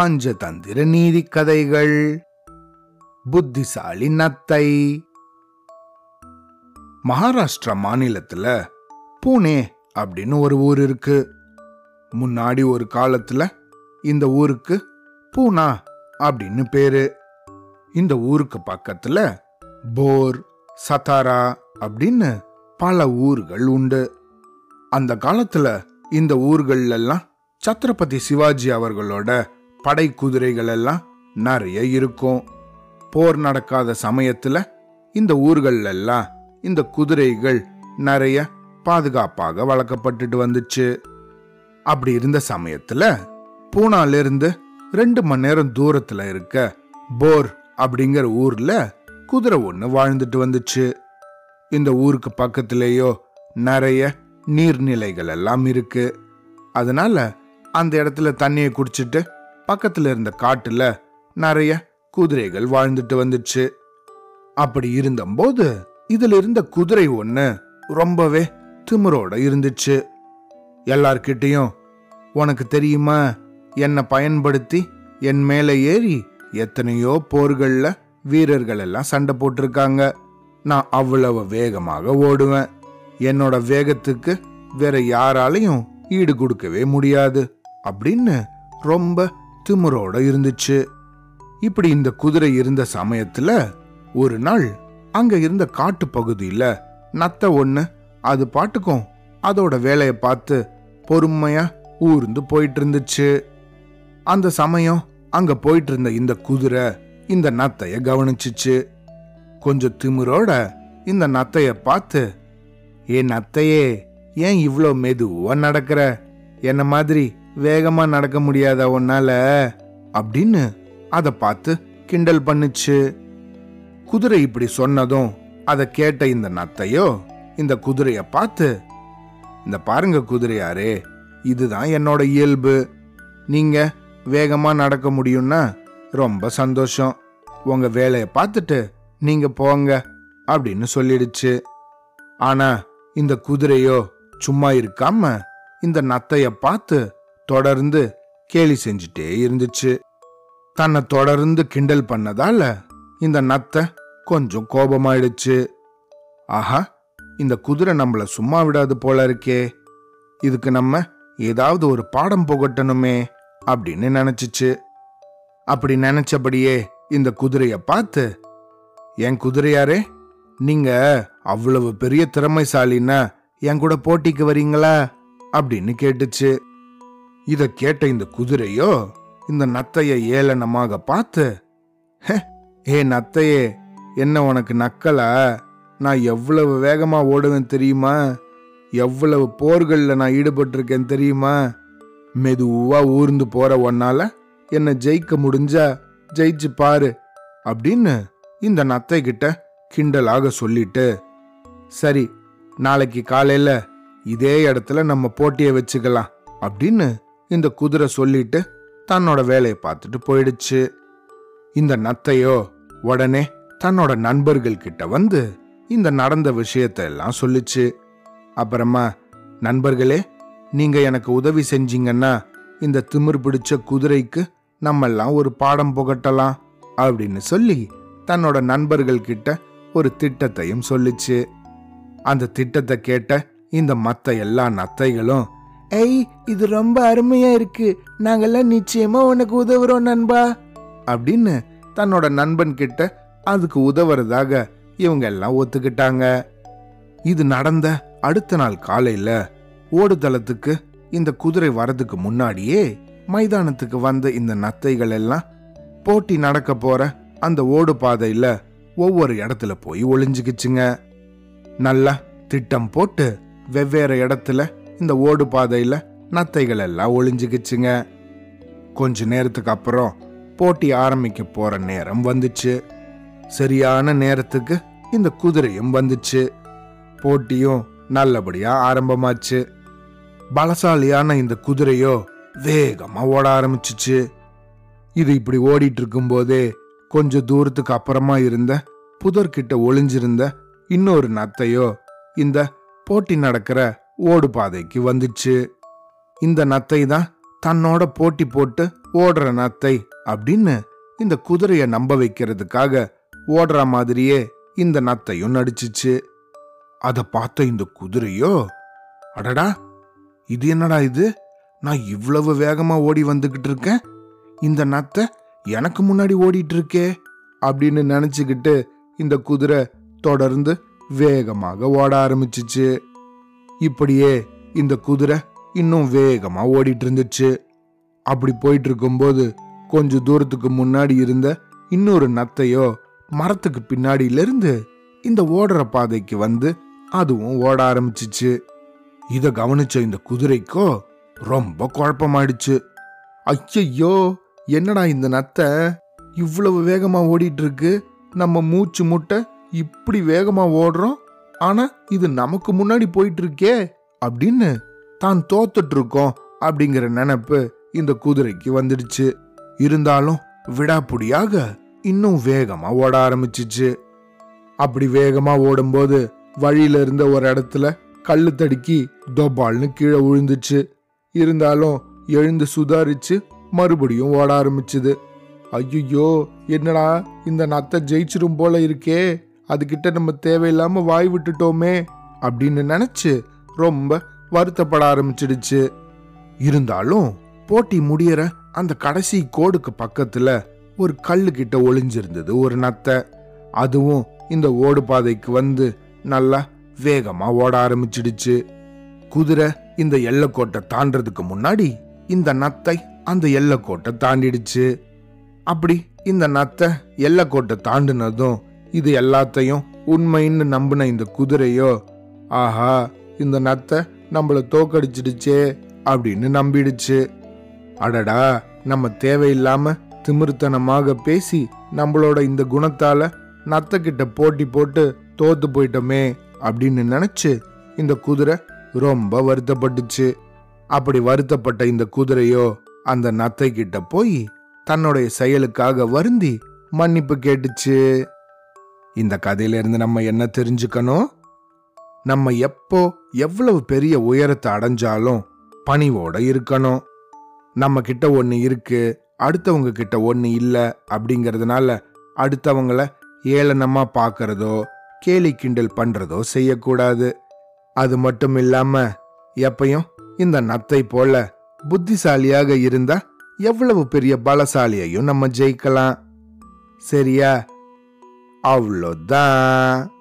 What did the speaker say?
பஞ்சதந்திர நீதி கதைகள். புத்திசாலி நத்தை. மகாராஷ்டிரா மாநிலத்துல பூனே அப்படின்னு ஒரு ஊர் இருக்கு. முன்னாடி ஒரு காலத்துல இந்த ஊருக்கு பூனா அப்படின்னு பேரு. இந்த ஊருக்கு பக்கத்துல போர் சதாரா அப்படின்னு பல ஊர்கள் உண்டு. அந்த காலத்துல இந்த ஊர்கள்லாம் சத்ரபதி சிவாஜி அவர்களோட படை குதிரைகள் எல்லாம் நிறைய இருக்கும். போர் நடக்காத சமயத்துல இந்த ஊர்கள் எல்லாம் இந்த குதிரைகள் நிறைய பாதுகாப்பாக வளர்க்கப்பட்டுட்டு வந்துச்சு. அப்படி இருந்த சமயத்துல பூனாலிருந்து ரெண்டு மணி நேரம் தூரத்துல இருக்க போர் அப்படிங்கிற ஊர்ல குதிரை ஒன்று வாழ்ந்துட்டு வந்துச்சு. இந்த ஊருக்கு பக்கத்திலேயோ நிறைய நீர்நிலைகள் எல்லாம் இருக்கு. அதனால அந்த இடத்துல தண்ணியை குடிச்சிட்டு பக்கத்துல இருந்த காட்டுல நிறைய குதிரைகள் வாழ்ந்துட்டு வந்துச்சு. அப்படி இருந்தபோது இதுல இருந்த குதிரை ஒண்ணு ரொம்பவே திமிரோட இருந்துச்சு. எல்லார்கிட்டயும் உனக்கு தெரியுமா? என்னை பயன்படுத்தி என் மேல ஏறி எத்தனையோ போர்களில் வீரர்கள் எல்லாம் சண்டை போட்டிருக்காங்க. நான் அவ்வளவு வேகமாக ஓடுவேன். என்னோட வேகத்துக்கு வேற யாராலையும் ஈடு கொடுக்கவே முடியாது. அப்படின்னு ரொம்ப திமிரோட இருந்துச்சு. இப்படி இந்த குதிரை இருந்த சமயத்துல ஒரு நாள் அங்க இருந்த காட்டு பகுதியில நத்த ஒண்ணு அது பாட்டுக்கும் அதோட வேலையை பார்த்து பொறுமையா ஊர்ந்து போயிட்டு இருந்துச்சு அந்த சமயம் அங்க போயிட்டு இருந்த இந்த குதிரை இந்த நத்தைய கவனிச்சிச்சு. கொஞ்சம் திமிரோட இந்த நத்தைய பார்த்து ஏ நத்தையே ஏன் இவ்வளோ மெதுவா நடக்கிற? என்ன மாதிரி வேகமா நடக்க முடியாதா உன்னால? அப்படின்னு அதை பார்த்து கிண்டல் பண்ணுச்சு. குதிரை இப்படி சொன்னதும் அதை கேட்ட இந்த நத்தையோ இந்த குதிரைய பார்த்து இந்த பாருங்க குதிரையாரே இதுதான் என்னோட இயல்பு. நீங்க வேகமா நடக்க முடியும்னா ரொம்ப சந்தோஷம். உங்க வேலையை பார்த்துட்டு நீங்க போங்க அப்படின்னு சொல்லிடுச்சு. ஆனா இந்த குதிரையோ சும்மா இருக்காம இந்த நத்தைய பார்த்து தொடர்ந்து கேலி செஞ்சுட்டே இருந்துச்சு. தன்னை தொடர்ந்து கிண்டல் பண்ணதால இந்த நத்தை கொஞ்சம் கோபமாயிடுச்சு. ஆஹா இந்த குதிரை நம்மள சும்மா விடாது போல இருக்கே. இதுக்கு நம்ம ஏதாவது ஒரு பாடம் புகட்டணுமே அப்படின்னு நினைச்சிச்சு. அப்படி நினைச்சபடியே இந்த குதிரைய பார்த்து என் குதிரையாரே நீங்க அவ்வளவு பெரிய திறமைசாலின்னா என் கூட போட்டிக்கு வரீங்களா? அப்படின்னு கேட்டுச்சு. இதை கேட்ட இந்த குதிரையோ இந்த நத்தைய ஏளனமாக பார்த்து "ஹே, ஏ நத்தையே என்ன உனக்கு நக்கலா? நான் எவ்வளவு வேகமா ஓடுவேன் தெரியுமா? எவ்வளவு போர்களில் நான் ஈடுபட்டிருக்கேன் தெரியுமா? மெதுவா ஊர்ந்து போற ஒன்னால என்னை ஜெயிக்க முடிஞ்சா ஜெயிச்சு பாரு அப்படின்னு இந்த நத்தை கிட்ட கிண்டலாக சொல்லிட்டு சரி நாளைக்கு காலையில இதே இடத்துல நம்ம போட்டியை வச்சுக்கலாம் அப்படின்னு இந்த குதிரை சொல்லிட்டு தன்னோட வேலையை பார்த்துட்டு போயிடுச்சு. இந்த நத்தையோ உடனே தன்னோட நண்பர்கள் கிட்ட வந்து இந்த நடந்த விஷயத்தை எல்லாம் சொல்லுச்சு. அப்புறமா நண்பர்களே நீங்க எனக்கு உதவி செஞ்சீங்கன்னா இந்த திமிர் பிடிச்ச குதிரைக்கு நம்மெல்லாம் ஒரு பாடம் புகட்டலாம் அப்படின்னு சொல்லி தன்னோட நண்பர்கள் கிட்ட ஒரு திட்டத்தையும் சொல்லிச்சு. அந்த திட்டத்தை கேட்ட இந்த மற்ற எல்லா நத்தைகளும் ஏய் இது ரொம்ப அருமையா இருக்கு. நாங்கெல்லாம் நிச்சயமா உனக்கு உதவுறோம் நண்பா. அப்படின்னு தன்னோட நண்பன் கிட்ட அதுக்கு உதவுறதாக இவங்க எல்லாம் ஒத்துக்கிட்டாங்க. இது நடந்த அடுத்த நாள் காலையில ஓடுதளத்துக்கு இந்த குதிரை வரதுக்கு முன்னாடியே மைதானத்துக்கு வந்த இந்த நத்தைகள் எல்லாம் போட்டி நடக்க போற அந்த ஓடு பாதையில ஒவ்வொரு இடத்துல போய் ஒளிஞ்சுக்கிச்சுங்க. நல்லா திட்டம் போட்டு வெவ்வேறு இடத்துல இந்த ஓடு பாதையில் நத்தைகள் எல்லாம் ஒளிஞ்சுக்கிச்சுங்க கொஞ்ச நேரத்துக்கு அப்புறம் போட்டி ஆரம்பிக்க போற நேரம் வந்துச்சு. சரியான நேரத்துக்கு இந்த குதிரையும் வந்துச்சு. போட்டியும் நல்லபடியா ஆரம்பமாச்சு. பலசாலியான இந்த குதிரையோ வேகமா ஓட ஆரம்பிச்சிச்சு. இது இப்படி ஓடிட்டு இருக்கும்போதே கொஞ்ச தூரத்துக்கு அப்புறமா இருந்த புதர்கிட்ட ஒளிஞ்சிருந்த இன்னொரு நத்தையோ இந்த போட்டி நடக்கிற ஓடு பாதைக்கு வந்துச்சு. இந்த நத்தை தான் தன்னோட போட்டி போட்டு ஓடுற நத்தை அப்படின்னு இந்த குதிரைய நம்ப வைக்கிறதுக்காக ஓடுற மாதிரியே இந்த நத்தையும் நடிச்சிச்சு. அதை பார்த்த இந்த குதிரையோ அடடா இது என்னடா இது? நான் இவ்வளவு வேகமா ஓடி வந்துகிட்டு இருக்கேன். இந்த நத்தை எனக்கு முன்னாடி ஓடிட்டு இருக்கே அப்படின்னு நினைச்சுக்கிட்டு இந்த குதிரை தொடர்ந்து வேகமாக ஓட ஆரம்பிச்சிச்சு. இப்படியே இந்த குதிரை இன்னும் வேகமா ஓடிட்டு இருந்துச்சு அப்படி போயிட்டு இருக்கும்போது கொஞ்ச தூரத்துக்கு முன்னாடி இருந்த இன்னொரு நத்தையோ மரத்துக்கு பின்னாடியில இருந்து இந்த ஓடுற பாதைக்கு வந்து அதுவும் ஓட ஆரம்பிச்சிச்சு. இத கவனிச்ச இந்த குதிரைக்கோ ரொம்ப குழப்பமாயிடுச்சு. ஐயையோ என்னடா இந்த நத்தை? இவ்வளவு வேகமா ஓடிட்டு இருக்கு நம்ம மூச்சு முட்டை இப்படி வேகமா ஓடுறோம்? ஆனா இது நமக்கு முன்னாடி போயிட்டு இருக்கே அப்படின்னு தான் தோத்துட்டு இருக்கோம் அப்படிங்கிற நினைப்பு இந்த குதிரைக்கு வந்துடுச்சு. இருந்தாலும் விடாப்புடியாக இன்னும் வேகமா ஓட ஆரம்பிச்சிச்சு. அப்படி வேகமா ஓடும்போது வழியில இருந்த ஒரு இடத்துல கல்லு தடுக்கி தொபால்னு கீழே விழுந்துச்சு. இருந்தாலும் எழுந்து சுதாரிச்சு மறுபடியும் ஓட ஆரம்பிச்சுது. ஐயோ என்னடா இந்த நத்தை ஜெயிச்சிரும் போல இருக்கே. அதுகிட்ட நம்ம தேவையில்லாமல் வாய் விட்டுட்டோமே அப்படின்னு நினச்சி ரொம்ப வருத்தப்பட ஆரம்பிச்சிடுச்சு. இருந்தாலும் போட்டி முடியற அந்த கடைசி கோடுக்கு பக்கத்துல ஒரு கல்லு கிட்ட ஒளிஞ்சிருந்தது ஒரு நத்தை. அதுவும் இந்த ஓடு பாதைக்கு வந்து நல்லா வேகமா ஓட ஆரம்பிச்சிடுச்சு. குதிரை இந்த எல்லைக்கோட்டை தாண்டறதுக்கு முன்னாடி இந்த நத்தை அந்த எல்லைக்கோட்டை தாண்டிடுச்சு. அப்படி இந்த நத்தை எல்லைக்கோட்டை தாண்டினதும் இது எல்லாத்தையும் உண்மைன்னு நம்பின இந்த குதிரையோ ஆஹா இந்த நத்தை நம்மள தோக்கடிச்சிடுச்சே அப்படின்னு நம்பிடுச்சு. அடடா நம்ம தேவையில்லாம திமிருத்தனமாக பேசி நம்மளோட இந்த குணத்தால நத்தக்கிட்ட போட்டி போட்டு தோத்து போயிட்டோமே அப்படின்னு நினைச்சு இந்த குதிரை ரொம்ப வருத்தப்பட்டுச்சு. அப்படி வருத்தப்பட்ட இந்த குதிரையோ அந்த நத்தை கிட்ட போய் தன்னுடைய செயலுக்காக வருந்தி மன்னிப்பு கேட்டுச்சு. இந்த கதையிலிருந்து நம்ம என்ன தெரிஞ்சுக்கணும்? நம்ம எப்போ எவ்வளவு பெரிய உயரத்தை அடைஞ்சாலும் பணிவோட இருக்கணும். நம்ம கிட்ட ஒன்று இருக்கு அடுத்தவங்க கிட்ட ஒன்று இல்லை அப்படிங்கிறதுனால அடுத்தவங்கள ஏளனமா பார்க்கறதோ கேலி கிண்டல் பண்றதோ செய்யக்கூடாது. அது மட்டும் இல்லாம எப்பையும் இந்த நத்தை போல புத்திசாலியாக இருந்தா எவ்வளவு பெரிய பலசாலியையும் நம்ம ஜெயிக்கலாம். சரியா? Hablo da.